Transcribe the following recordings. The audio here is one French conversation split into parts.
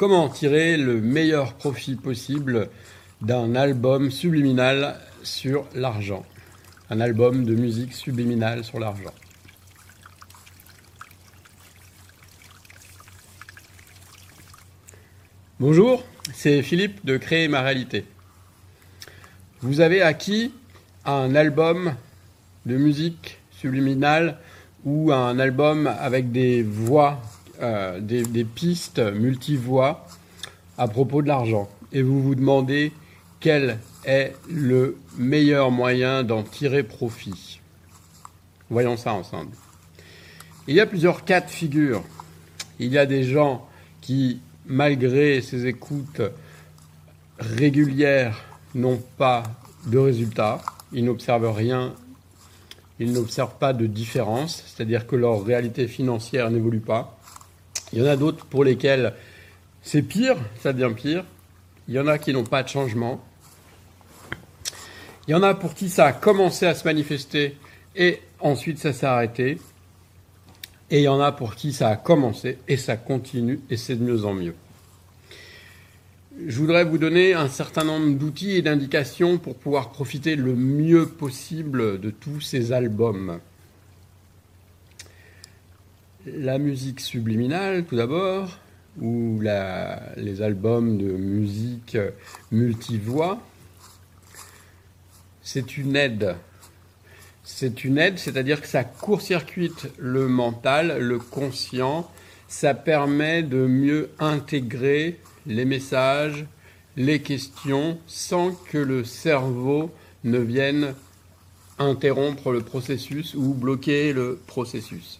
Comment tirer le meilleur profit possible d'un album subliminal sur l'argent Un album de musique subliminale sur l'argent. Bonjour, c'est Philippe de Créer ma réalité. Vous avez acquis un album de musique subliminale ou un album avec des voix, euh, des, pistes multivoix à propos de l'argent. Et vous vous demandez quel est le meilleur moyen d'en tirer profit. Voyons ça ensemble. Il y a plusieurs cas de figure. Il y a des gens qui, malgré ces écoutes régulières, n'ont pas de résultats. Ils n'observent rien ils n'observent pas de différence, c'est-à-dire que leur réalité financière n'évolue pas. Il y en a d'autres pour lesquels c'est pire, ça devient pire. Il y en a qui n'ont pas de changement. Il y en a pour qui ça a commencé à se manifester et ensuite ça s'est arrêté. Et il y en a pour qui ça a commencé et ça continue et c'est de mieux en mieux je voudrais vous donner un certain nombre d'outils et d'indications pour pouvoir profiter le mieux possible de tous ces albums. La musique subliminale, tout d'abord, ou les albums de musique multivoix, c'est une aide. C'est une aide, c'est-à-dire que ça court-circuite le mental, le conscient, ça permet de mieux intégrer les messages, les questions, sans que le cerveau ne vienne interrompre le processus ou bloquer le processus.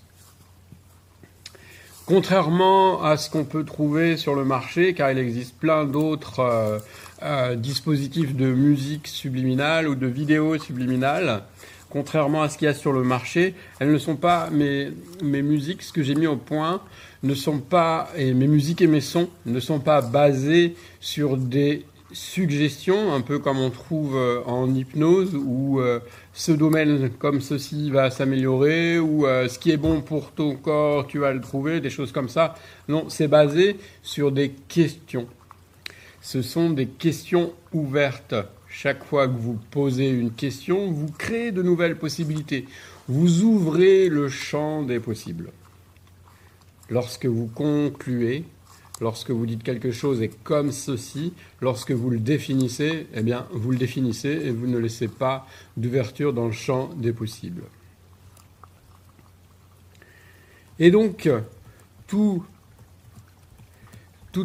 Contrairement à ce qu'on peut trouver sur le marché, car il existe plein d'autres euh, euh, dispositifs de musique subliminale ou de vidéo subliminale, contrairement à ce qu'il y a sur le marché, elles ne sont pas mes, mes musiques, ce que j'ai mis au point, ne sont pas, et mes musiques et mes sons ne sont pas basés sur des suggestions, un peu comme on trouve euh, en hypnose, où euh, ce domaine comme ceci va s'améliorer, ou euh, ce qui est bon pour ton corps, tu vas le trouver, des choses comme ça. Non, c'est basé sur des questions. Ce sont des questions ouvertes. Chaque fois que vous posez une question, vous créez de nouvelles possibilités. Vous ouvrez le champ des possibles. Lorsque vous concluez, lorsque vous dites quelque chose est comme ceci, lorsque vous le définissez, eh bien, vous le définissez et vous ne laissez pas d'ouverture dans le champ des possibles. Et donc, toutes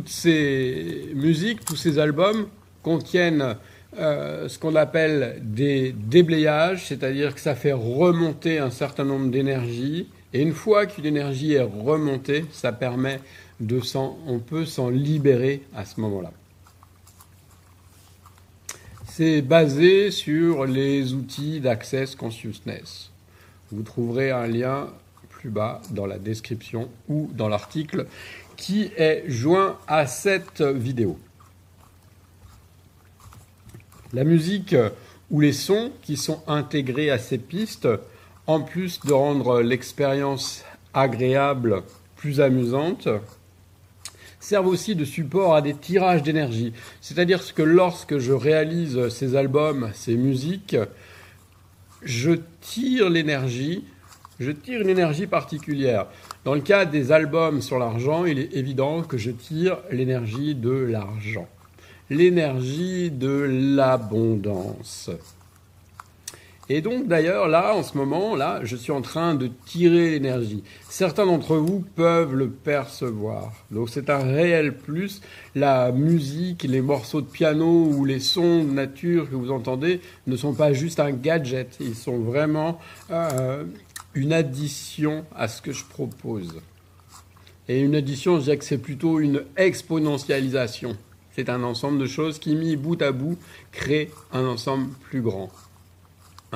ces musiques, tous ces albums contiennent euh, ce qu'on appelle des déblayages, c'est-à-dire que ça fait remonter un certain nombre d'énergies et une fois qu'une énergie est remontée, ça permet on peut s'en libérer à ce moment-là. C'est basé sur les outils d'Access Consciousness. Vous trouverez un lien plus bas dans la description ou dans l'article qui est joint à cette vidéo. La musique ou les sons qui sont intégrés à ces pistes en plus de rendre l'expérience agréable, plus amusante, servent aussi de support à des tirages d'énergie. C'est-à-dire que lorsque je réalise ces albums, ces musiques, je tire l'énergie, je tire une énergie particulière. Dans le cas des albums sur l'argent, il est évident que je tire l'énergie de l'argent, l'énergie de l'abondance. Et donc d'ailleurs là, en ce moment, là, je suis en train de tirer l'énergie. Certains d'entre vous peuvent le percevoir. Donc c'est un réel plus. La musique, les morceaux de piano ou les sons de nature que vous entendez ne sont pas juste un gadget. Ils sont vraiment euh, une addition à ce que je propose. Et une addition, je dirais que c'est plutôt une exponentialisation. C'est un ensemble de choses qui, mis bout à bout, créent un ensemble plus grand.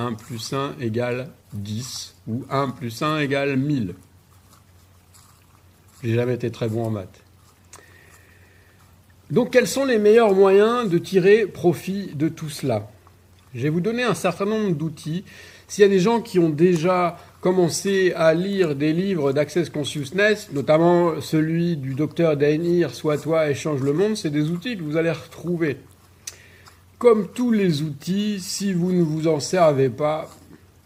1 plus 1 égale 10 ou 1 plus 1 égale 1000. J'ai jamais été très bon en maths. Donc quels sont les meilleurs moyens de tirer profit de tout cela? Je vais vous donner un certain nombre d'outils. S'il y a des gens qui ont déjà commencez à lire des livres d'Access Consciousness, notamment celui du docteur Dainir, Sois toi et change le monde, c'est des outils que vous allez retrouver. Comme tous les outils, si vous ne vous en servez pas,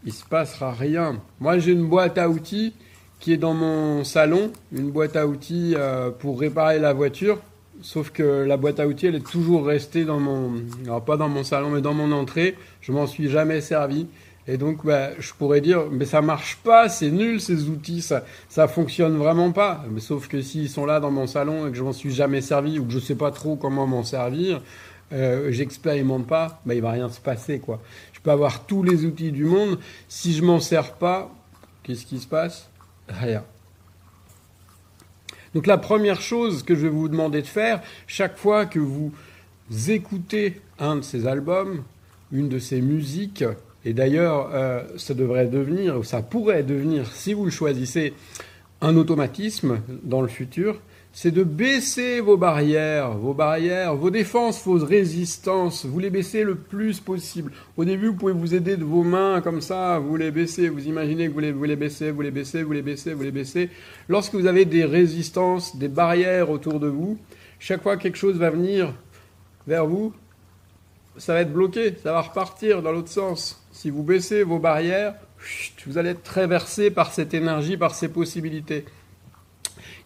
il ne se passera rien. Moi, j'ai une boîte à outils qui est dans mon salon, une boîte à outils euh, pour réparer la voiture. Sauf que la boîte à outils, elle est toujours restée dans mon, alors pas dans mon salon, mais dans mon entrée. Je m'en suis jamais servi. Et donc, bah, je pourrais dire, mais ça marche pas, c'est nul ces outils, ça, ça fonctionne vraiment pas. Mais sauf que s'ils sont là dans mon salon et que je m'en suis jamais servi ou que je sais pas trop comment m'en servir, euh, j'expérimente pas, bah, il va rien se passer, quoi. Je peux avoir tous les outils du monde, si je m'en sers pas, qu'est-ce qui se passe? Rien. Donc la première chose que je vais vous demander de faire, chaque fois que vous écoutez un de ces albums, une de ces musiques, et d'ailleurs, euh, ça devrait devenir, ou ça pourrait devenir, si vous le choisissez, un automatisme dans le futur, c'est de baisser vos barrières, vos barrières, vos défenses, vos résistances. Vous les baissez le plus possible. Au début, vous pouvez vous aider de vos mains comme ça, vous les baissez, vous imaginez que vous les, vous les baissez, vous les baissez, vous les baissez, vous les baissez. Lorsque vous avez des résistances, des barrières autour de vous, chaque fois que quelque chose va venir vers vous, ça va être bloqué, ça va repartir dans l'autre sens. Si vous baissez vos barrières, vous allez être traversé par cette énergie, par ces possibilités.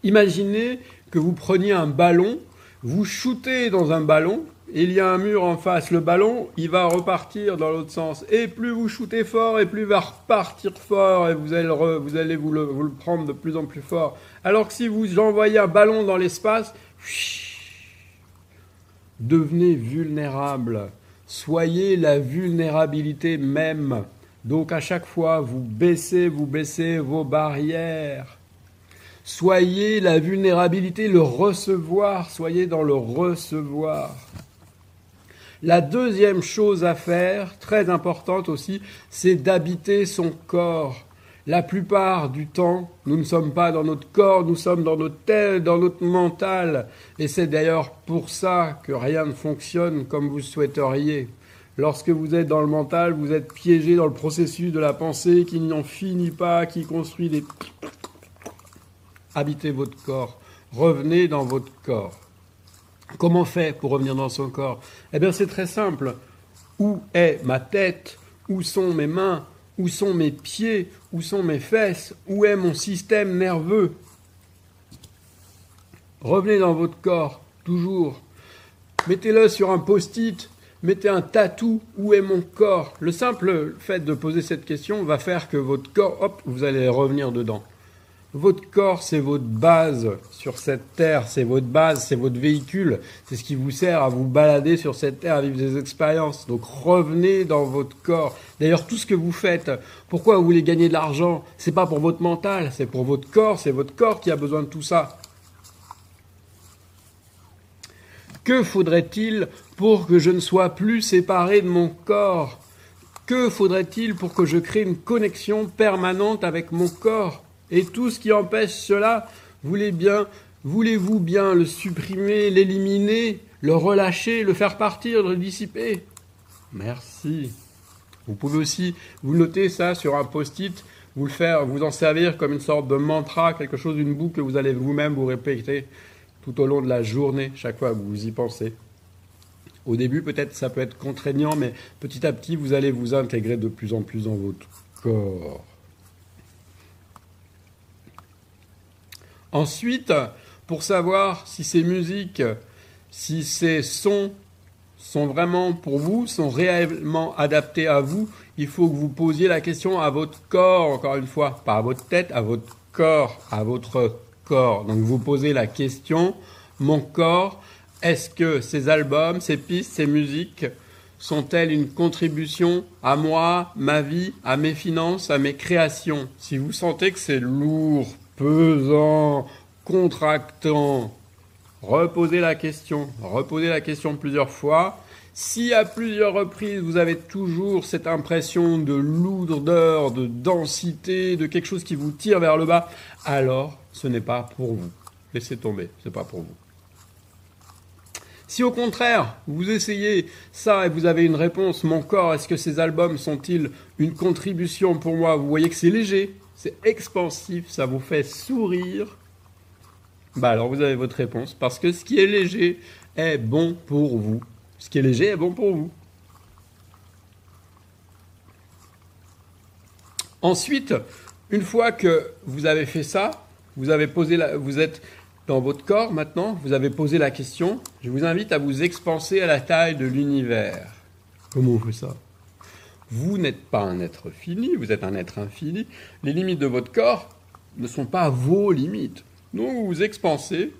Imaginez que vous preniez un ballon, vous shootez dans un ballon, il y a un mur en face. Le ballon, il va repartir dans l'autre sens. Et plus vous shootez fort, et plus il va repartir fort, et vous allez, vous, allez vous, le, vous le prendre de plus en plus fort. Alors que si vous envoyez un ballon dans l'espace, devenez vulnérable. Soyez la vulnérabilité même. Donc à chaque fois, vous baissez, vous baissez vos barrières. Soyez la vulnérabilité, le recevoir, soyez dans le recevoir. La deuxième chose à faire, très importante aussi, c'est d'habiter son corps. La plupart du temps, nous ne sommes pas dans notre corps, nous sommes dans notre tête, dans notre mental. Et c'est d'ailleurs pour ça que rien ne fonctionne comme vous souhaiteriez. Lorsque vous êtes dans le mental, vous êtes piégé dans le processus de la pensée qui n'en finit pas, qui construit des... Habitez votre corps, revenez dans votre corps. Comment fait pour revenir dans son corps? Eh bien c'est très simple. Où est ma tête? Où sont mes mains? Où sont mes pieds? Où sont mes fesses? Où est mon système nerveux? Revenez dans votre corps, toujours. Mettez-le sur un post-it, mettez un tatou, où est mon corps? Le simple fait de poser cette question va faire que votre corps, hop, vous allez revenir dedans. Votre corps, c'est votre base sur cette terre, c'est votre base, c'est votre véhicule, c'est ce qui vous sert à vous balader sur cette terre, à vivre des expériences. Donc revenez dans votre corps. D'ailleurs, tout ce que vous faites, pourquoi vous voulez gagner de l'argent C'est pas pour votre mental, c'est pour votre corps, c'est votre corps qui a besoin de tout ça. Que faudrait-il pour que je ne sois plus séparé de mon corps? Que faudrait-il pour que je crée une connexion permanente avec mon corps? Et tout ce qui empêche cela, voulez-vous bien le supprimer, l'éliminer, le relâcher, le faire partir, le dissiper? Merci. Vous pouvez aussi vous noter ça sur un post-it, vous le faire, vous en servir comme une sorte de mantra, quelque chose, une boucle que vous allez vous-même vous répéter tout au long de la journée, chaque fois que vous y pensez. Au début, peut-être ça peut être contraignant, mais petit à petit, vous allez vous intégrer de plus en plus dans votre corps. Ensuite, pour savoir si ces musiques, si ces sons sont vraiment pour vous, sont réellement adaptés à vous, il faut que vous posiez la question à votre corps, encore une fois, pas à votre tête, à votre corps, à votre corps. Donc vous posez la question, mon corps, est-ce que ces albums, ces pistes, ces musiques sont-elles une contribution à moi, ma vie, à mes finances, à mes créations? Si vous sentez que c'est lourd, pesant, contractant. Reposez la question, reposez la question plusieurs fois. Si à plusieurs reprises vous avez toujours cette impression de lourdeur, de densité, de quelque chose qui vous tire vers le bas, alors ce n'est pas pour vous. Laissez tomber, ce n'est pas pour vous. Si au contraire, vous essayez ça et vous avez une réponse, mon corps, est-ce que ces albums sont-ils une contribution pour moi? Vous voyez que c'est léger, c'est expansif, ça vous fait sourire, bah alors vous avez votre réponse. Parce que ce qui est léger est bon pour vous. Ce qui est léger est bon pour vous. Ensuite, une fois que vous avez fait ça, vous vous êtes dans votre corps maintenant, vous avez posé la question, je vous invite à vous expanser à la taille de l'univers. Comment on fait ça? Vous n'êtes pas un être fini, vous êtes un être infini. Les limites de votre corps ne sont pas vos limites. Donc vous vous expansez,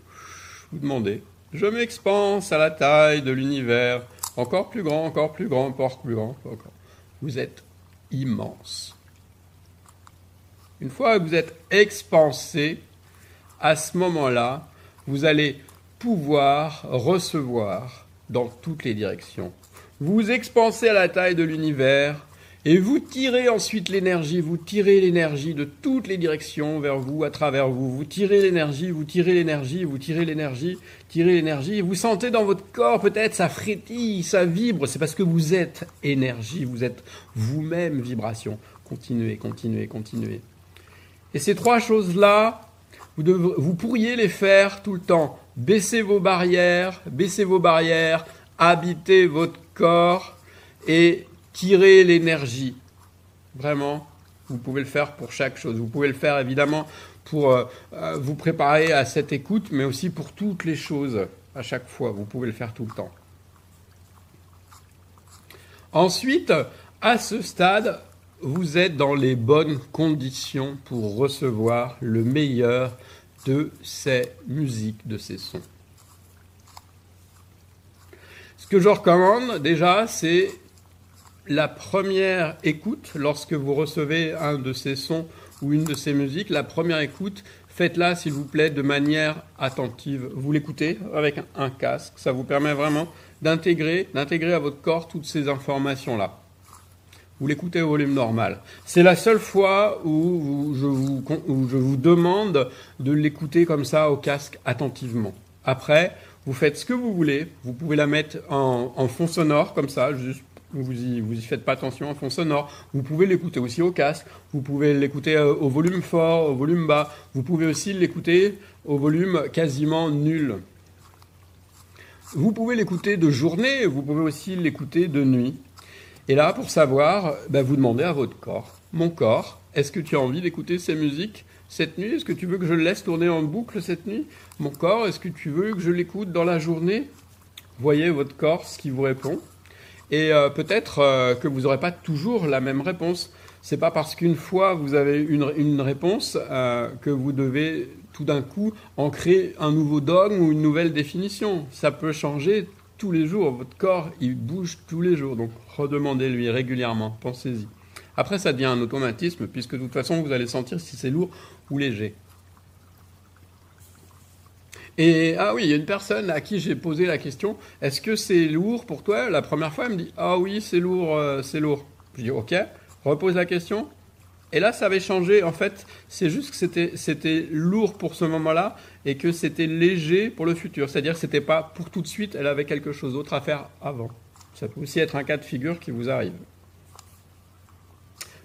vous demandez, je m'expanse à la taille de l'univers, encore plus grand, encore plus grand, encore plus grand, encore. Vous êtes immense. Une fois que vous êtes expansé, à ce moment-là, vous allez pouvoir recevoir dans toutes les directions. Vous expansez à la taille de l'univers et vous tirez ensuite l'énergie, vous tirez l'énergie de toutes les directions vers vous, à travers vous. Vous tirez l'énergie, vous tirez l'énergie, vous tirez l'énergie, tirez l'énergie. Vous sentez dans votre corps peut-être ça frétille, ça vibre. C'est parce que vous êtes énergie, vous êtes vous-même vibration. Continuez, continuez, continuez. Et ces trois choses-là, vous, vous, pourriez les faire tout le temps. Baissez vos barrières, baissez vos barrières, habitez votre corps et tirez l'énergie. Vraiment, vous pouvez le faire pour chaque chose. Vous pouvez le faire évidemment pour euh, euh, vous préparer à cette écoute, mais aussi pour toutes les choses à chaque fois. Vous pouvez le faire tout le temps. Ensuite, à ce stade, vous êtes dans les bonnes conditions pour recevoir le meilleur de ces musiques, de ces sons. Que je recommande déjà, c'est la première écoute, lorsque vous recevez un de ces sons ou une de ces musiques, la première écoute, faites-la s'il vous plaît de manière attentive. Vous l'écoutez avec un casque, ça vous permet vraiment d'intégrer, d'intégrer à votre corps toutes ces informations-là vous l'écoutez au volume normal. C'est la seule fois où, je, vous, je vous demande de l'écouter comme ça au casque attentivement. Après, vous faites ce que vous voulez. Vous pouvez la mettre en, fond sonore comme ça, juste vous y, faites pas attention en fond sonore. Vous pouvez l'écouter aussi au casque. Vous pouvez l'écouter euh, au volume fort, au volume bas. Vous pouvez aussi l'écouter au volume quasiment nul. Vous pouvez l'écouter de journée. Vous pouvez aussi l'écouter de nuit. Et là, pour savoir, ben, vous demandez à votre corps, mon corps, est-ce que tu as envie d'écouter ces musiques? Cette nuit Est-ce que tu veux que je le laisse tourner en boucle cette nuit? Mon corps, est-ce que tu veux que je l'écoute dans la journée? Voyez votre corps, ce qui vous répond. Et euh, peut-être euh, que vous n'aurez pas toujours la même réponse. C'est pas parce qu'une fois vous avez une, réponse euh, que vous devez tout d'un coup en créer un nouveau dogme ou une nouvelle définition. Ça peut changer tous les jours. Votre corps, il bouge tous les jours. Donc redemandez-lui régulièrement. Pensez-y. Après, ça devient un automatisme, puisque de toute façon, vous allez sentir si c'est lourd ou léger. Et ah oui, il y a une personne à qui j'ai posé la question est-ce que c'est lourd pour toi? La première fois, elle me dit ah oui, c'est lourd, euh, c'est lourd. Je dis ok, repose la question. Et là, ça avait changé. En fait, c'est juste que c'était, lourd pour ce moment-là et que c'était léger pour le futur. C'est-à-dire que c'était pas pour tout de suite, elle avait quelque chose d'autre à faire avant. Ça peut aussi être un cas de figure qui vous arrive.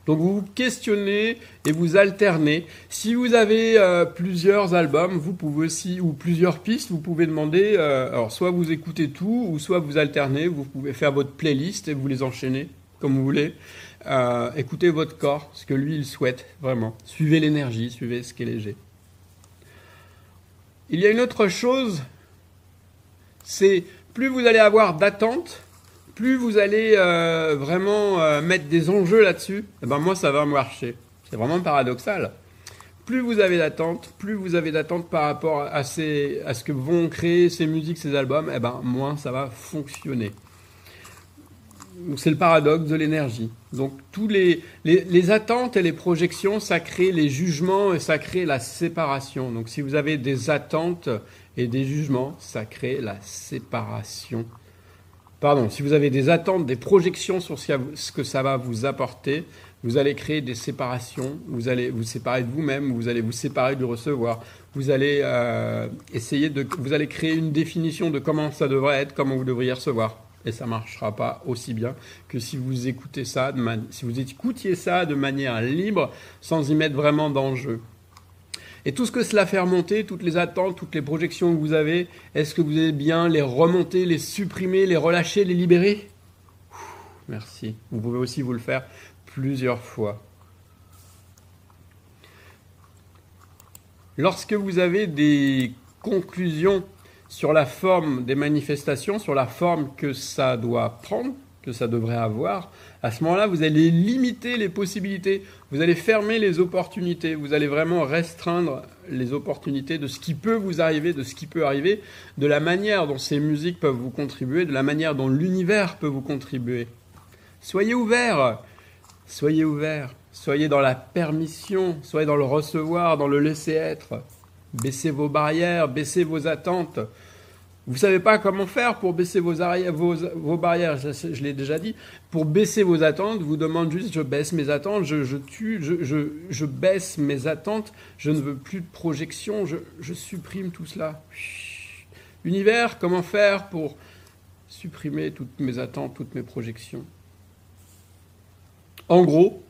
Donc vous vous questionnez et vous alternez. Si vous avez euh, plusieurs albums, vous pouvez aussi ou plusieurs pistes, vous pouvez demander. Euh, alors soit vous écoutez tout, ou soit vous alternez. Vous pouvez faire votre playlist et vous les enchaînez comme vous voulez. Euh, écoutez votre corps, ce que lui il souhaite vraiment. Suivez l'énergie, suivez ce qui est léger. Il y a une autre chose, c'est plus vous allez avoir d'attente, plus vous allez euh, vraiment euh, mettre des enjeux là-dessus, eh ben moi ça va marcher. C'est vraiment paradoxal. Plus vous avez d'attente, plus vous avez d'attente par rapport à, ce que vont créer ces musiques, ces albums, eh ben moins ça va fonctionner c'est le paradoxe de l'énergie. Donc tous les, les, attentes et les projections, ça crée les jugements et ça crée la séparation. Donc si vous avez des attentes et des jugements, ça crée la séparation. Pardon, si vous avez des attentes, des projections sur ce que ça va vous apporter, vous allez créer des séparations, vous allez vous séparer de vous-même, vous allez vous séparer du recevoir, vous allez euh, essayer de, vous créer une définition de comment ça devrait être, comment vous devriez recevoir et ça marchera pas aussi bien que si vous écoutez ça, si vous écoutiez ça de manière libre, sans y mettre vraiment d'enjeu. Et tout ce que cela fait remonter, toutes les attentes, toutes les projections que vous avez, est-ce que vous allez bien les remonter, les supprimer, les relâcher, les libérer Merci. Vous pouvez aussi vous le faire plusieurs fois. Lorsque vous avez des conclusions sur la forme des manifestations, sur la forme que ça doit prendre, que ça devrait avoir, à ce moment-là, vous allez limiter les possibilités, vous allez fermer les opportunités, vous allez vraiment restreindre les opportunités de ce qui peut vous arriver, de ce qui peut arriver, de la manière dont ces musiques peuvent vous contribuer, de la manière dont l'univers peut vous contribuer. Soyez ouverts, soyez ouverts, soyez dans la permission, soyez dans le recevoir, dans le laisser être. Baissez vos barrières, baissez vos attentes. Vous ne savez pas comment faire pour baisser vos, vos, barrières, je, l'ai déjà dit. Pour baisser vos attentes, vous demande juste je baisse mes attentes, je, tue, je, baisse mes attentes, je ne veux plus de projection, je, supprime tout cela. Univers, comment faire pour supprimer toutes mes attentes, toutes mes projections? En gros,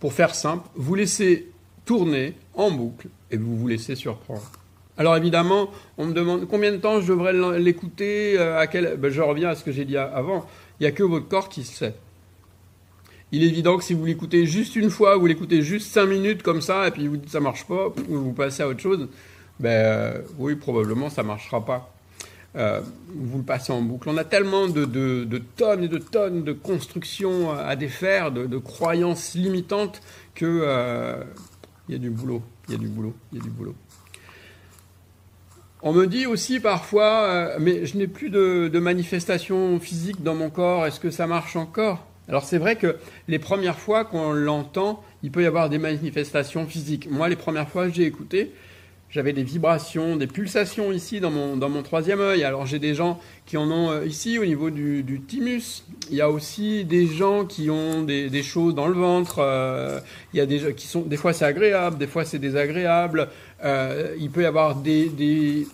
pour faire simple, vous laissez tourner en boucle et vous vous laissez surprendre. Alors évidemment, on me demande combien de temps je devrais l'écouter, euh, à quel... Ben, je reviens à ce que j'ai dit avant, il n'y a que votre corps qui sait. Il est évident que si vous l'écoutez juste une fois, vous l'écoutez juste cinq minutes comme ça, et puis vous dites ça marche pas, vous passez à autre chose, ben euh, oui, probablement ça marchera pas. Euh, vous le passez en boucle. On a tellement de, tonnes et de tonnes de constructions à défaire, de, croyances limitantes, que euh, il y a du boulot, il y a du boulot, il y a du boulot. On me dit aussi parfois, euh, mais je n'ai plus de, manifestations physiques dans mon corps, est-ce que ça marche encore? Alors c'est vrai que les premières fois qu'on l'entend, il peut y avoir des manifestations physiques. Moi, les premières fois que j'ai écouté, j'avais des vibrations, des pulsations ici dans mon, dans mon troisième œil. Alors j'ai des gens qui en ont euh, ici au niveau du, du thymus. Il y a aussi des gens qui ont des, des choses dans le ventre. Euh, il y a des qui sont des fois c'est agréable, des fois c'est désagréable. Euh, il peut y avoir des,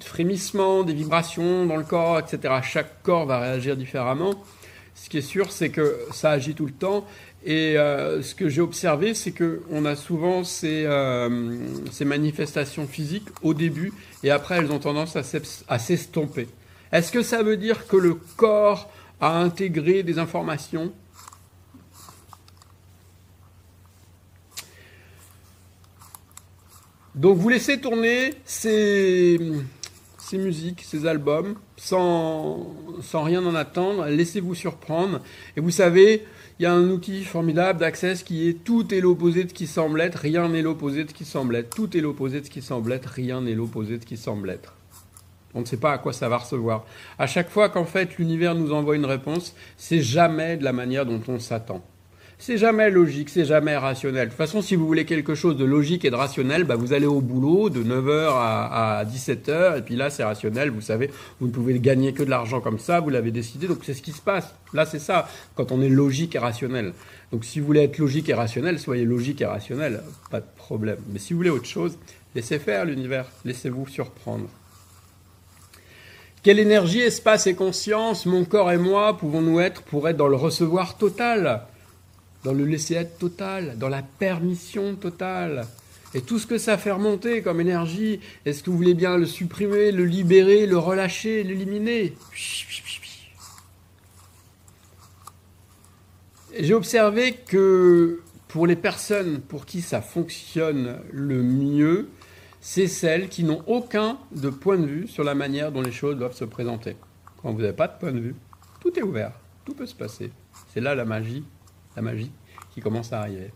frémissements, des vibrations dans le corps, etc. Chaque corps va réagir différemment. Ce qui est sûr, c'est que ça agit tout le temps et euh, ce que j'ai observé, c'est qu'on a souvent euh, ces, manifestations physiques au début et après elles ont tendance à s'estomper. Est-ce que ça veut dire que le corps a intégré des informations Donc vous laissez tourner ces, musiques, ces albums, sans, rien en attendre, laissez-vous surprendre. Et vous savez, il y a un outil formidable d'Access qui est tout est l'opposé de ce qui semble être, rien n'est l'opposé de qui semble être. Tout est l'opposé de ce qui semble être, rien n'est l'opposé de ce qui semble être. On ne sait pas à quoi ça va recevoir. À chaque fois qu'en fait l'univers nous envoie une réponse, c'est jamais de la manière dont on s'attend. C'est jamais logique, c'est jamais rationnel. De toute façon, si vous voulez quelque chose de logique et de rationnel, bah vous allez au boulot de 9h à, 17h, et puis là, c'est rationnel, vous savez, vous ne pouvez gagner que de l'argent comme ça, vous l'avez décidé, donc c'est ce qui se passe. Là, c'est ça, quand on est logique et rationnel. Donc si vous voulez être logique et rationnel, soyez logique et rationnel, pas de problème. Mais si vous voulez autre chose, laissez faire l'univers, laissez-vous surprendre. Quelle énergie, espace et conscience, mon corps et moi, pouvons-nous être pour être dans le recevoir total? Dans le laisser-être total, dans la permission totale. Et tout ce que ça fait remonter comme énergie, est-ce que vous voulez bien le supprimer, le libérer, le relâcher, l'éliminer? J'ai observé que pour les personnes pour qui ça fonctionne le mieux, c'est celles qui n'ont aucun de point de vue sur la manière dont les choses doivent se présenter. Quand vous n'avez pas de point de vue, tout est ouvert, tout peut se passer. C'est là la magie la magie qui commence à arriver.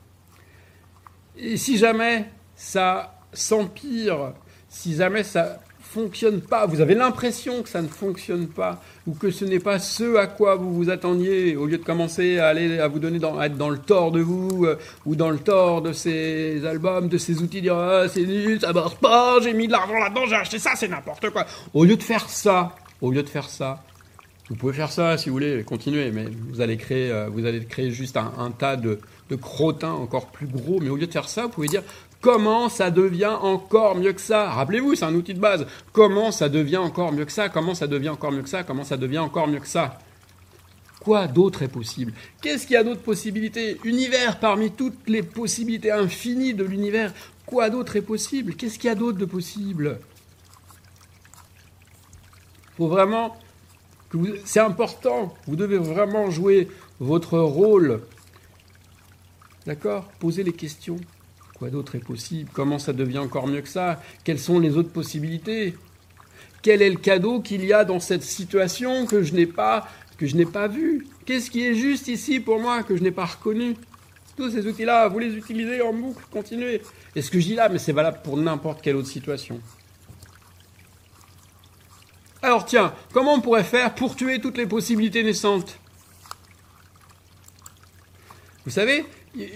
Et si jamais ça s'empire, si jamais ça fonctionne pas, vous avez l'impression que ça ne fonctionne pas, ou que ce n'est pas ce à quoi vous vous attendiez, au lieu de commencer à aller à vous donner être dans le tort de vous, euh, ou dans le tort de ces albums, de ces outils, dire ah, c'est nul, ça marche pas, j'ai mis de l'argent là-dedans, j'ai acheté ça, c'est n'importe quoi. Au lieu de faire ça, au lieu de faire ça, vous pouvez faire ça si vous voulez, continuer, mais vous allez créer, euh, vous allez créer juste un, tas de, de, crottins encore plus gros. Mais au lieu de faire ça, vous pouvez dire Comment ça devient encore mieux que ça? Rappelez-vous, c'est un outil de base. Comment ça devient encore mieux que ça? Comment ça devient encore mieux que ça? Comment ça devient encore mieux que ça? Quoi d'autre est possible? Qu'est-ce qu'il y a d'autres possibilités Univers parmi toutes les possibilités infinies de l'univers. Quoi d'autre est possible? Qu'est-ce qu'il y a d'autre de possible? Faut vraiment c'est important. Vous devez vraiment jouer votre rôle. D'accord? Posez les questions. Quoi d'autre est possible? Comment ça devient encore mieux que ça? Quelles sont les autres possibilités? Quel est le cadeau qu'il y a dans cette situation que je n'ai pas que je n'ai pas vu? Qu'est-ce qui est juste ici pour moi que je n'ai pas reconnu? Tous ces outils-là, vous les utilisez en boucle, continuez. Et ce que je dis là, mais c'est valable pour n'importe quelle autre situation. Alors tiens, comment on pourrait faire pour tuer toutes les possibilités naissantes Vous savez,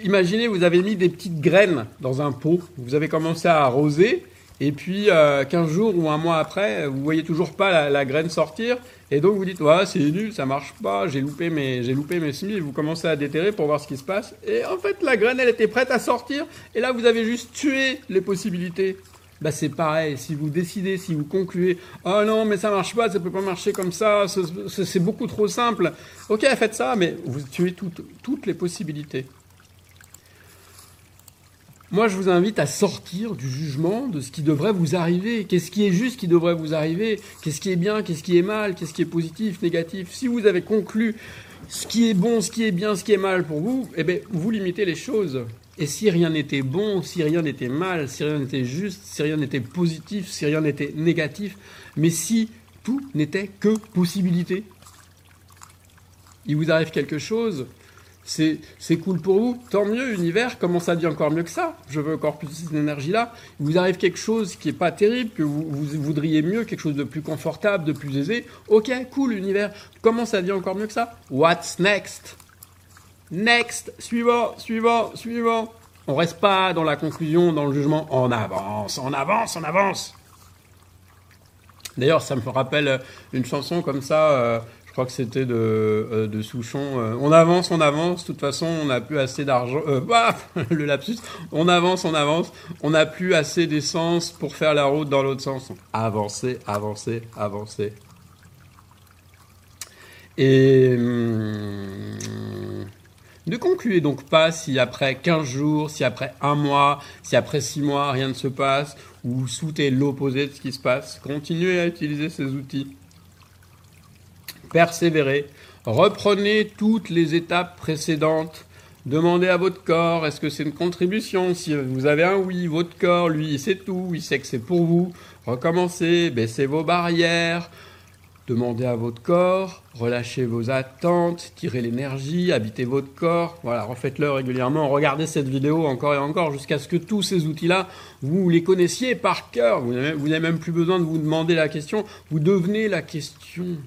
imaginez, vous avez mis des petites graines dans un pot, vous avez commencé à arroser, et puis euh, 15 jours ou un mois après, vous voyez toujours pas la, graine sortir, et donc vous dites, ouais, c'est nul, ça marche pas, j'ai loupé mes, j'ai mes semis, vous commencez à déterrer pour voir ce qui se passe, et en fait la graine, elle était prête à sortir, et là vous avez juste tué les possibilités bah c'est pareil. Si vous décidez, si vous concluez, oh non, mais ça marche pas, ça peut pas marcher comme ça, c'est beaucoup trop simple. Ok, faites ça, mais vous tuez toutes, toutes les possibilités. Moi, je vous invite à sortir du jugement de ce qui devrait vous arriver. Qu'est-ce qui est juste qui devrait vous arriver? Qu'est-ce qui est bien Qu'est-ce qui est mal Qu'est-ce qui est positif, négatif? Si vous avez conclu ce qui est bon, ce qui est bien, ce qui est mal pour vous, eh bien, vous limitez les choses. Et si rien n'était bon, si rien n'était mal, si rien n'était juste, si rien n'était positif, si rien n'était négatif, mais si tout n'était que possibilité, il vous arrive quelque chose, c'est, cool pour vous, tant mieux, univers, comment ça dit encore mieux que ça Je veux encore plus d'énergie-là. Il vous arrive quelque chose qui n'est pas terrible, que vous, vous, voudriez mieux, quelque chose de plus confortable, de plus aisé. Ok, cool, univers, comment ça dit encore mieux que ça What's next? Next, suivant, suivant, suivant. On reste pas dans la conclusion, dans le jugement. On avance, on avance, on avance. D'ailleurs, ça me rappelle une chanson comme ça. Euh, je crois que c'était de, euh, de, Souchon. Euh, on avance, on avance. De toute façon, on n'a plus assez d'argent. bah, le lapsus. On avance, on avance. On n'a plus assez d'essence pour faire la route dans l'autre sens. Avancer, avancer, avancer. Et hum, ne concluez donc pas si après 15 jours, si après un mois, si après 6 mois, rien ne se passe, ou souhaitez l'opposé de ce qui se passe. Continuez à utiliser ces outils. Persévérez. Reprenez toutes les étapes précédentes. Demandez à votre corps, est-ce que c'est une contribution? Si vous avez un oui, votre corps, lui, il sait tout, il sait que c'est pour vous. Recommencez, baissez vos barrières, Demandez à votre corps, relâchez vos attentes, tirez l'énergie, habitez votre corps. Voilà, refaites-le régulièrement. Regardez cette vidéo encore et encore jusqu'à ce que tous ces outils-là, vous les connaissiez par cœur. Vous n'avez même plus besoin de vous demander la question. Vous devenez la question.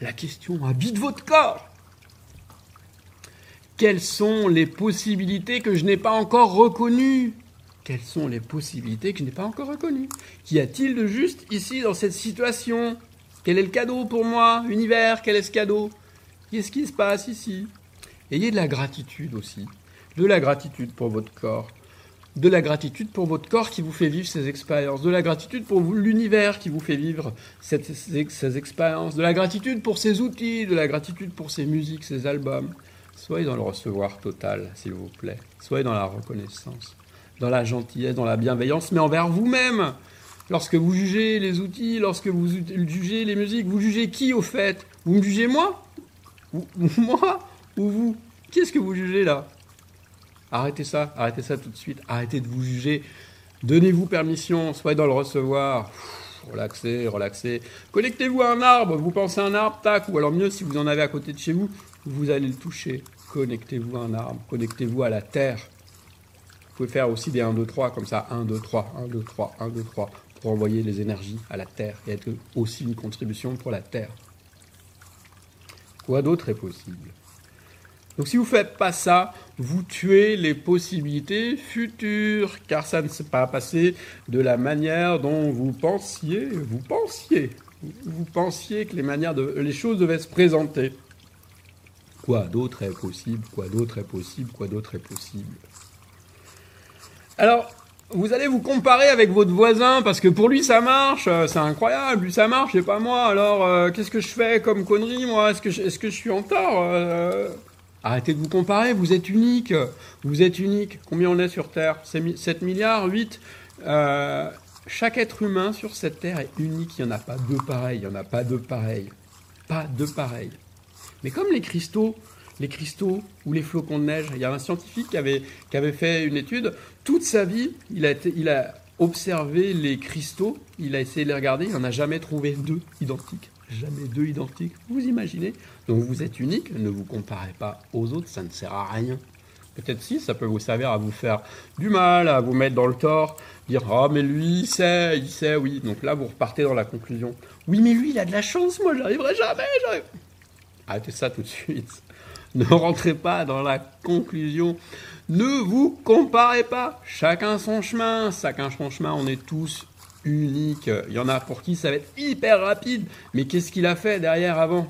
La question habite votre corps. Quelles sont les possibilités que je n'ai pas encore reconnues? Quelles sont les possibilités que je n'ai pas encore reconnues? Qu'y a-t-il de juste ici dans cette situation? Quel est le cadeau pour moi Univers, quel est ce cadeau? Qu'est-ce qui se passe ici? Ayez de la gratitude aussi. De la gratitude pour votre corps. De la gratitude pour votre corps qui vous fait vivre ces expériences. De la gratitude pour l'univers qui vous fait vivre ces, expériences. De la gratitude pour ces outils. De la gratitude pour ces musiques, ces albums. Soyez dans le recevoir total, s'il vous plaît. Soyez dans la reconnaissance, dans la gentillesse, dans la bienveillance, mais envers vous-même. Lorsque vous jugez les outils, lorsque vous jugez les musiques, vous jugez qui au fait? Vous me jugez moi? Ou, Moi? Ou vous? Qu'est-ce que vous jugez là? Arrêtez ça, arrêtez ça tout de suite, arrêtez de vous juger. Donnez-vous permission, soyez dans le recevoir. relaxez, relaxez. Connectez-vous à un arbre, vous pensez à un arbre, tac, ou alors mieux si vous en avez à côté de chez vous, vous allez le toucher. Connectez-vous à un arbre, connectez-vous à la terre. Vous pouvez faire aussi des 1, 2, 3 comme ça, 1, 2, 3, 1, 2, 3, 1, 2, 3 pour envoyer les énergies à la Terre et être aussi une contribution pour la Terre. Quoi d'autre est possible? Donc si vous ne faites pas ça, vous tuez les possibilités futures, car ça ne s'est pas passé de la manière dont vous pensiez, vous pensiez, vous pensiez que les, manières de, les choses devaient se présenter. Quoi d'autre est possible? Quoi d'autre est possible? Quoi d'autre est possible? Alors, vous allez vous comparer avec votre voisin parce que pour lui ça marche, euh, c'est incroyable, lui ça marche et pas moi. Alors euh, qu'est-ce que je fais comme connerie moi? Est-ce que je, suis en tort euh Arrêtez de vous comparer, vous êtes unique, vous êtes unique. Combien on est sur Terre? 7 milliards, 8 Chaque être humain sur cette Terre est unique, il n'y en a pas deux pareils, il n'y en a pas deux pareils. Pas deux pareils. Mais comme les cristaux, les cristaux ou les flocons de neige. Il y a un scientifique qui avait, qui avait fait une étude. Toute sa vie, il a, il a observé les cristaux, il a essayé de les regarder, il n'en a jamais trouvé deux identiques. Jamais deux identiques. Vous imaginez Donc vous êtes unique, ne vous comparez pas aux autres, ça ne sert à rien. Peut-être si, ça peut vous servir à vous faire du mal, à vous mettre dans le tort, dire Ah, mais lui, il sait, il sait, oui. Donc là, vous repartez dans la conclusion. Oui, mais lui, il a de la chance, moi, j'arriverai jamais. Arrêtez ça tout de suite. Ne rentrez pas dans la conclusion. Ne vous comparez pas. Chacun son chemin. Chacun son chemin. On est tous uniques. Il y en a pour qui ça va être hyper rapide. Mais qu'est-ce qu'il a fait derrière avant?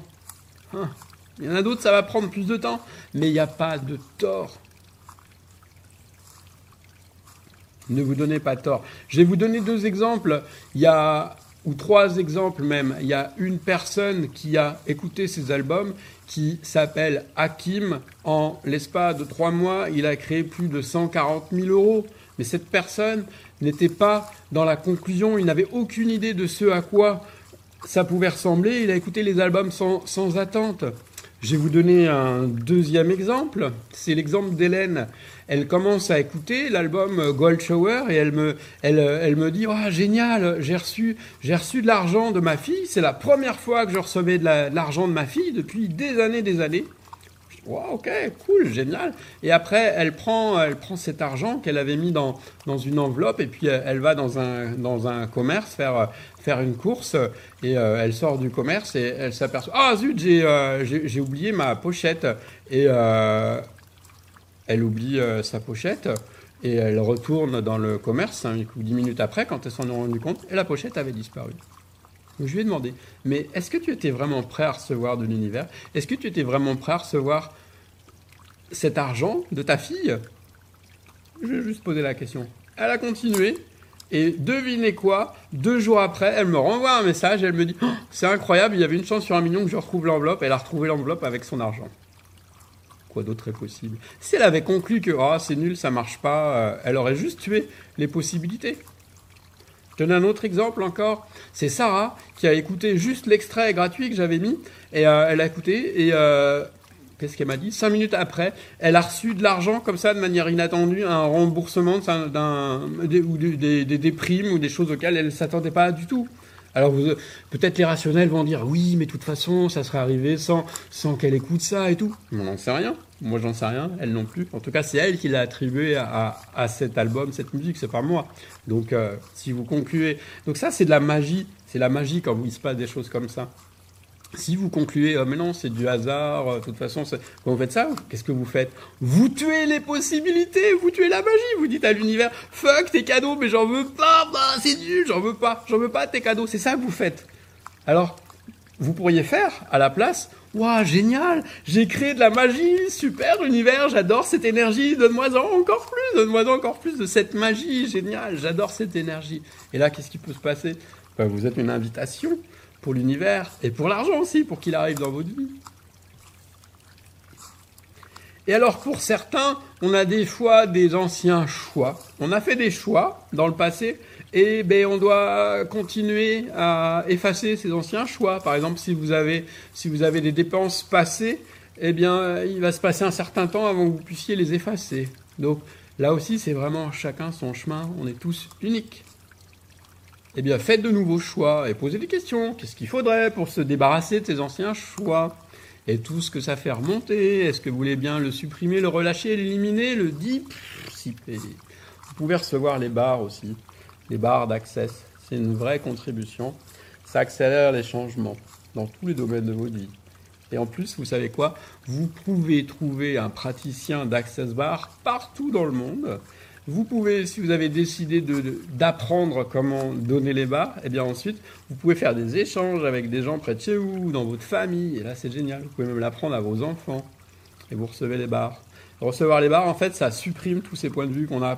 Hein? Il y en a d'autres, ça va prendre plus de temps. Mais il n'y a pas de tort. Ne vous donnez pas tort. Je vais vous donner deux exemples. Il y a ou trois exemples même. Il y a une personne qui a écouté ces albums qui s'appelle Hakim. En l'espace de trois mois, il a créé plus de 140 000 euros. Mais cette personne n'était pas dans la conclusion, il n'avait aucune idée de ce à quoi ça pouvait ressembler. Il a écouté les albums sans, sans attente. Je vais vous donner un deuxième exemple. C'est l'exemple d'Hélène. Elle commence à écouter l'album Gold Shower et elle me, me dit oh, génial, j'ai reçu, de l'argent de ma fille. C'est la première fois que je recevais de l'argent de, ma fille depuis des années, des années. Wow, ok, cool, génial. Et après, elle prend, elle prend cet argent qu'elle avait mis dans, dans une enveloppe et puis elle va dans un, dans un commerce faire, faire une course et euh, elle sort du commerce et elle s'aperçoit ah zut euh, j'ai oublié ma pochette et euh, elle oublie sa pochette et elle retourne dans le commerce 5 ou 10 minutes après quand elle s'en est rendue compte et la pochette avait disparu. Je lui ai demandé mais est-ce que tu étais vraiment prêt à recevoir de l'univers? Est-ce que tu étais vraiment prêt à recevoir cet argent de ta fille? Je vais juste poser la question. Elle a continué et devinez quoi? Deux jours après, elle me renvoie un message. Elle me dit oh, C'est incroyable, il y avait une chance sur un million que je retrouve l'enveloppe. Elle a retrouvé l'enveloppe avec son argent. Quoi d'autre est possible? Si elle avait conclu que oh, c'est nul, ça marche pas, euh, elle aurait juste tué les possibilités. Je donne un autre exemple encore. C'est Sarah qui a écouté juste l'extrait gratuit que j'avais mis. Et euh, elle a écouté. Et euh, qu'est-ce qu'elle m'a dit? Cinq minutes après, elle a reçu de l'argent comme ça de manière inattendue, un remboursement ou des, des, primes ou des choses auxquelles elle ne s'attendait pas du tout. Alors peut-être les rationnels vont dire oui, mais de toute façon, ça serait arrivé sans, sans qu'elle écoute ça et tout. On n'en sait rien. Moi, j'en sais rien. Elle non plus. En tout cas, c'est elle qui l'a attribué à, à, cet album, cette musique. C'est pas moi. Donc, euh, si vous concluez, donc ça, c'est de la magie. C'est la magie quand il se passe des choses comme ça. Si vous concluez, oh, mais non, c'est du hasard, euh, de toute façon, quand vous faites ça, qu'est-ce que vous faites Vous tuez les possibilités, vous tuez la magie, vous dites à l'univers, fuck tes cadeaux, mais j'en veux pas, bah, c'est nul, j'en veux pas, j'en veux pas tes cadeaux, c'est ça que vous faites. Alors, vous pourriez faire à la place, waouh, génial, j'ai créé de la magie, super univers, j'adore cette énergie, donne-moi-en encore plus, donne-moi encore plus de cette magie, génial, j'adore cette énergie. Et là, qu'est-ce qui peut se passer? Ben, Vous êtes une invitation pour l'univers et pour l'argent aussi, pour qu'il arrive dans votre vie. Et alors pour certains, on a des fois des anciens choix. On a fait des choix dans le passé et ben, on doit continuer à effacer ces anciens choix. Par exemple, si vous avez, si vous avez des dépenses passées, eh bien, il va se passer un certain temps avant que vous puissiez les effacer. Donc là aussi, c'est vraiment chacun son chemin. On est tous uniques eh bien, faites de nouveaux choix et posez des questions. Qu'est-ce qu'il faudrait pour se débarrasser de ces anciens choix? Et tout ce que ça fait remonter, est-ce que vous voulez bien le supprimer, le relâcher, l'éliminer, le dissiper? Vous pouvez recevoir les barres aussi, les barres d'access. C'est une vraie contribution. Ça accélère les changements dans tous les domaines de votre vie. Et en plus, vous savez quoi? Vous pouvez trouver un praticien d'Access Bar partout dans le monde vous pouvez, si vous avez décidé d'apprendre comment donner les barres, et eh bien ensuite, vous pouvez faire des échanges avec des gens près de chez vous, dans votre famille. Et là, c'est génial. Vous pouvez même l'apprendre à vos enfants. Et vous recevez les barres. Recevoir les barres, en fait, ça supprime tous ces points de vue qu'on a,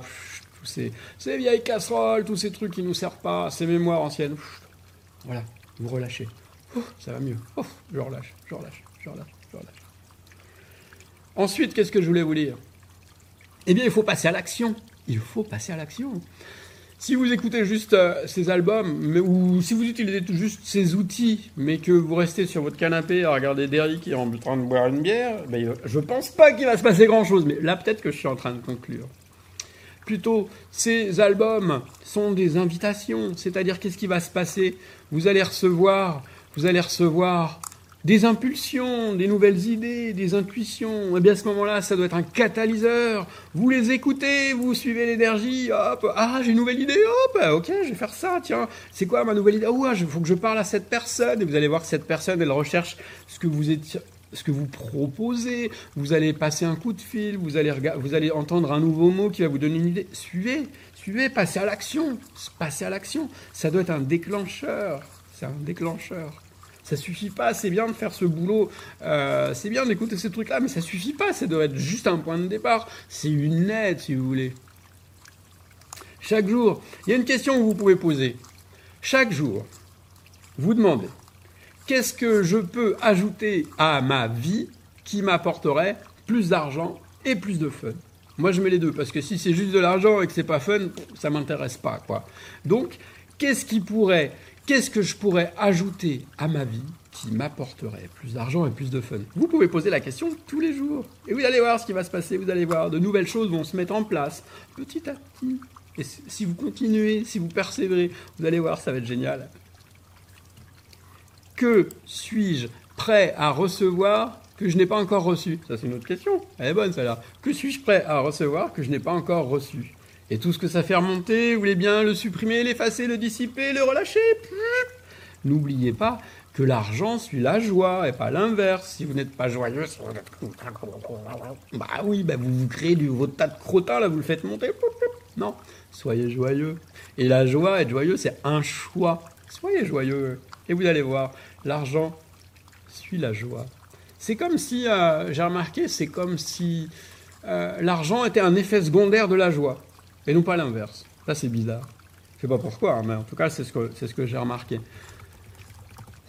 tous ces, vieilles casseroles, tous ces trucs qui nous servent pas, ces mémoires anciennes. Voilà, vous relâchez. ça va mieux. je relâche, je relâche, je relâche, je relâche. Ensuite, qu'est-ce que je voulais vous dire Eh bien, il faut passer à l'action. Il faut passer à l'action. Si vous écoutez juste euh, ces albums, ou si vous utilisez juste ces outils, mais que vous restez sur votre canapé à regarder Derrick qui est en train de boire une bière, ben, je pense pas qu'il va se passer grand-chose. Mais là, peut-être que je suis en train de conclure. Plutôt, ces albums sont des invitations, c'est-à-dire qu'est-ce qui va se passer? Vous allez recevoir, vous allez recevoir des impulsions, des nouvelles idées, des intuitions. Et eh bien à ce moment-là, ça doit être un catalyseur. Vous les écoutez, vous suivez l'énergie, hop, ah j'ai une nouvelle idée, hop, ok, je vais faire ça, tiens, c'est quoi ma nouvelle idée? Oh, il faut que je parle à cette personne. Et vous allez voir que cette personne, elle recherche ce que vous ce que vous proposez, vous allez passer un coup de fil, vous allez, vous allez entendre un nouveau mot qui va vous donner une idée. Suivez, suivez, passez à l'action, passez à l'action. Ça doit être un déclencheur, c'est un déclencheur. Ça suffit pas, c'est bien de faire ce boulot, euh, c'est bien d'écouter ces trucs-là, mais ça suffit pas, ça doit être juste un point de départ. C'est une aide, si vous voulez. Chaque jour, il y a une question que vous pouvez poser. Chaque jour, vous demandez, qu'est-ce que je peux ajouter à ma vie qui m'apporterait plus d'argent et plus de fun? Moi, je mets les deux parce que si c'est juste de l'argent et que c'est pas fun, ça m'intéresse pas, quoi. Donc, qu'est-ce qui pourrait Qu'est-ce que je pourrais ajouter à ma vie qui m'apporterait plus d'argent et plus de fun? Vous pouvez poser la question tous les jours. Et vous allez voir ce qui va se passer, vous allez voir, de nouvelles choses vont se mettre en place, petit à petit. Et si vous continuez, si vous persévérez, vous allez voir, ça va être génial. Que suis-je prêt à recevoir que je n'ai pas encore reçu? Ça, c'est une autre question. Elle est bonne, celle-là. Que suis-je prêt à recevoir que je n'ai pas encore reçu? Et tout ce que ça fait remonter, vous voulez bien le supprimer, l'effacer, le dissiper, le relâcher. N'oubliez pas que l'argent suit la joie et pas l'inverse. Si vous n'êtes pas joyeux, bah oui, bah vous vous créez du votre tas de crottin là, vous le faites monter. Non, soyez joyeux. Et la joie, être joyeux, c'est un choix. Soyez joyeux et vous allez voir, l'argent suit la joie. C'est comme si, euh, j'ai remarqué, c'est comme si euh, l'argent était un effet secondaire de la joie et non pas l'inverse. Ça, c'est bizarre. Je sais pas pourquoi, hein, mais en tout cas, c'est ce que, ce que j'ai remarqué.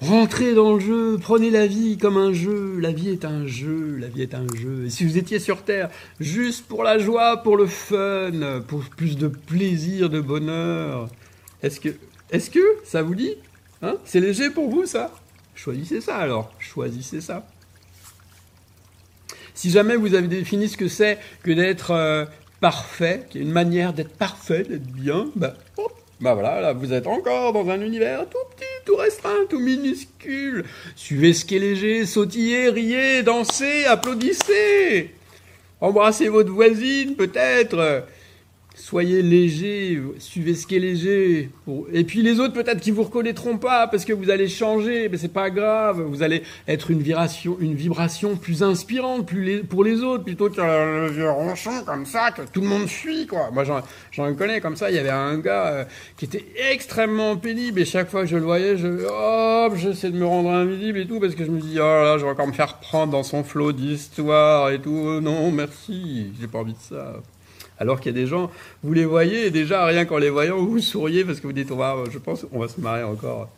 Rentrez dans le jeu, prenez la vie comme un jeu. La vie est un jeu, la vie est un jeu. Et si vous étiez sur Terre juste pour la joie, pour le fun, pour plus de plaisir, de bonheur, est-ce que, est-ce que ça vous dit hein? C'est léger pour vous, ça? Choisissez ça alors, choisissez ça. Si jamais vous avez défini ce que c'est que d'être euh, parfait, qui est une manière d'être parfait, d'être bien, bah, bah voilà, là vous êtes encore dans un univers tout petit, tout restreint, tout minuscule. Suivez ce qui est léger, sautillez, riez, dansez, applaudissez. Embrassez votre voisine peut-être. Soyez léger, suivez ce qui est léger. Et puis les autres peut-être qui vous reconnaîtront pas parce que vous allez changer, mais c'est pas grave. Vous allez être une vibration, une vibration plus inspirante pour les autres plutôt qu'un vieux ronchon comme ça que tout le monde fuit quoi. Moi j'en connais comme ça. Il y avait un gars euh, qui était extrêmement pénible et chaque fois que je le voyais, je hop, j'essaie de me rendre invisible et tout parce que je me dis oh là, je vais encore me faire prendre dans son flot d'histoire et tout. Non merci, j'ai pas envie de ça. Alors qu'il y a des gens, vous les voyez, et déjà, rien qu'en les voyant, vous souriez parce que vous dites, on va, je pense qu'on va se marrer encore.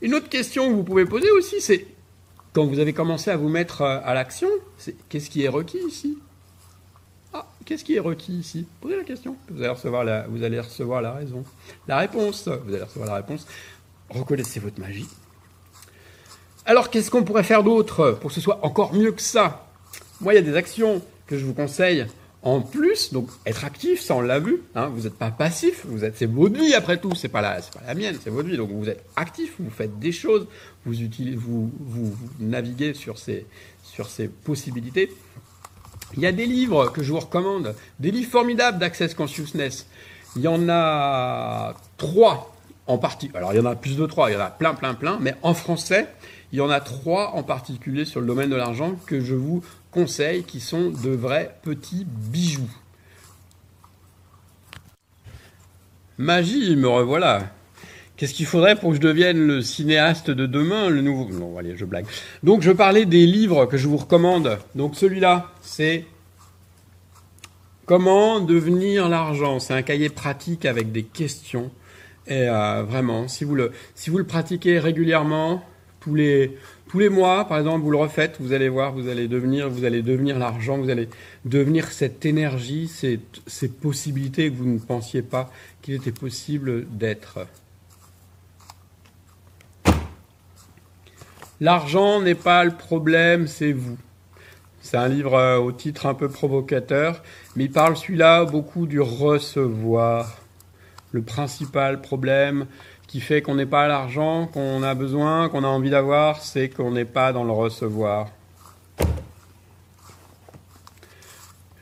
Une autre question que vous pouvez poser aussi, c'est, quand vous avez commencé à vous mettre euh, à l'action, c'est qu'est-ce qui est requis ici? Ah, qu'est-ce qui est requis ici? Posez la question. Vous allez, recevoir la, vous allez recevoir la raison. La réponse. Vous allez recevoir la réponse. Reconnaissez votre magie. Alors, qu'est-ce qu'on pourrait faire d'autre pour que ce soit encore mieux que ça? Moi, il y a des actions que je vous conseille en plus, donc être actif, ça on l'a vu, hein, vous n'êtes pas passif, vous êtes, c'est votre vie après tout, c'est pas la, pas la mienne, c'est votre vie, donc vous êtes actif, vous faites des choses, vous utilisez, vous, vous, naviguez sur ces, sur ces possibilités. Il y a des livres que je vous recommande, des livres formidables d'Access Consciousness. Il y en a trois en partie. Alors il y en a plus de trois, il y en a plein, plein, plein, mais en français, il y en a trois en particulier sur le domaine de l'argent que je vous conseils qui sont de vrais petits bijoux. Magie, me revoilà. Qu'est-ce qu'il faudrait pour que je devienne le cinéaste de demain, le nouveau Non, allez, je blague. Donc, je parlais des livres que je vous recommande. Donc, celui-là, c'est Comment devenir l'argent? C'est un cahier pratique avec des questions. Et euh, vraiment, si vous, le, si vous le pratiquez régulièrement, tous les, tous les mois, par exemple, vous le refaites, vous allez voir, vous allez devenir, vous allez devenir l'argent, vous allez devenir cette énergie, ces, ces possibilités que vous ne pensiez pas qu'il était possible d'être. L'argent n'est pas le problème, c'est vous. C'est un livre euh, au titre un peu provocateur, mais il parle celui-là beaucoup du recevoir. Le principal problème qui fait qu'on n'est pas l'argent qu'on a besoin, qu'on a envie d'avoir, c'est qu'on n'est pas dans le recevoir.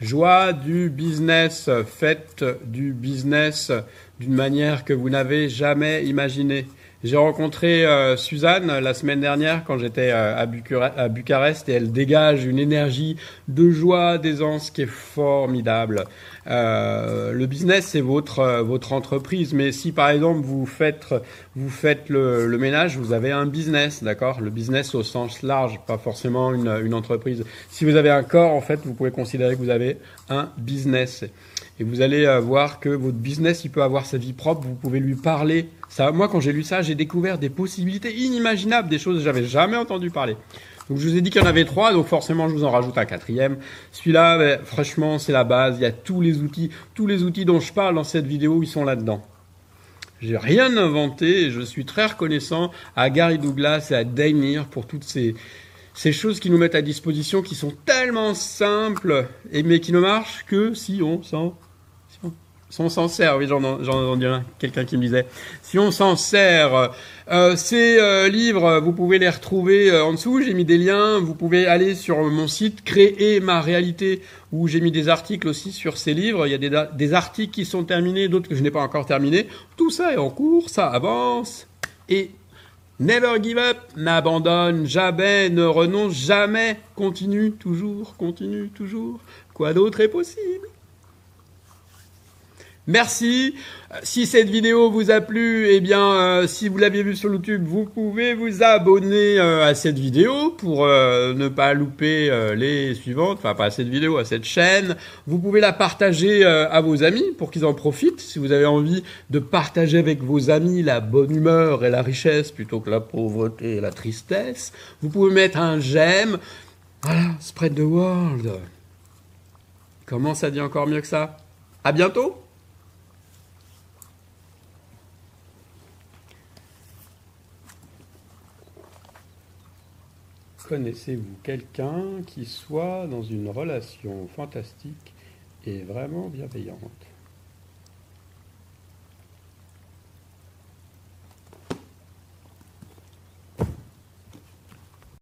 Joie du business, faites du business d'une manière que vous n'avez jamais imaginée. J'ai rencontré euh, Suzanne la semaine dernière quand j'étais euh, à, Bucarest et elle dégage une énergie de joie, d'aisance qui est formidable. Euh, le business, c'est votre, votre entreprise, mais si par exemple vous faites, vous faites le, le ménage, vous avez un business, d'accord? Le business au sens large, pas forcément une, une entreprise. Si vous avez un corps, en fait, vous pouvez considérer que vous avez un business. Et vous allez voir que votre business, il peut avoir sa vie propre, vous pouvez lui parler moi, quand j'ai lu ça, j'ai découvert des possibilités inimaginables, des choses que j'avais jamais entendu parler. Donc je vous ai dit qu'il y en avait trois, donc forcément je vous en rajoute un quatrième. Celui-là, ben, franchement, c'est la base. Il y a tous les outils, tous les outils dont je parle dans cette vidéo, ils sont là-dedans. J'ai rien inventé je suis très reconnaissant à Gary Douglas et à Daimir pour toutes ces, ces choses qui nous mettent à disposition, qui sont tellement simples, mais qui ne marchent que si on s'en si on s'en sert, oui, j'en entendu quelqu'un qui me disait, si on s'en sert, euh, ces euh, livres, vous pouvez les retrouver euh, en dessous, j'ai mis des liens, vous pouvez aller sur mon site Créer ma réalité, où j'ai mis des articles aussi sur ces livres, il y a des, des articles qui sont terminés, d'autres que je n'ai pas encore terminés, tout ça est en cours, ça avance, et Never give up, n'abandonne jamais, ne renonce jamais, continue toujours, continue toujours, quoi d'autre est possible? Merci. Si cette vidéo vous a plu, eh bien, euh, si vous l'aviez vu sur YouTube, vous pouvez vous abonner euh, à cette vidéo pour euh, ne pas louper les suivantes. Enfin, pas à cette vidéo, à cette chaîne. Vous pouvez la partager à vos amis pour qu'ils en profitent. Si vous avez envie de partager avec vos amis la bonne humeur et la richesse plutôt que la pauvreté et la tristesse, vous pouvez mettre un j'aime. Voilà, spread the world. Comment ça dit encore mieux que ça? À bientôt Connaissez-vous quelqu'un qui soit dans une relation fantastique et vraiment bienveillante?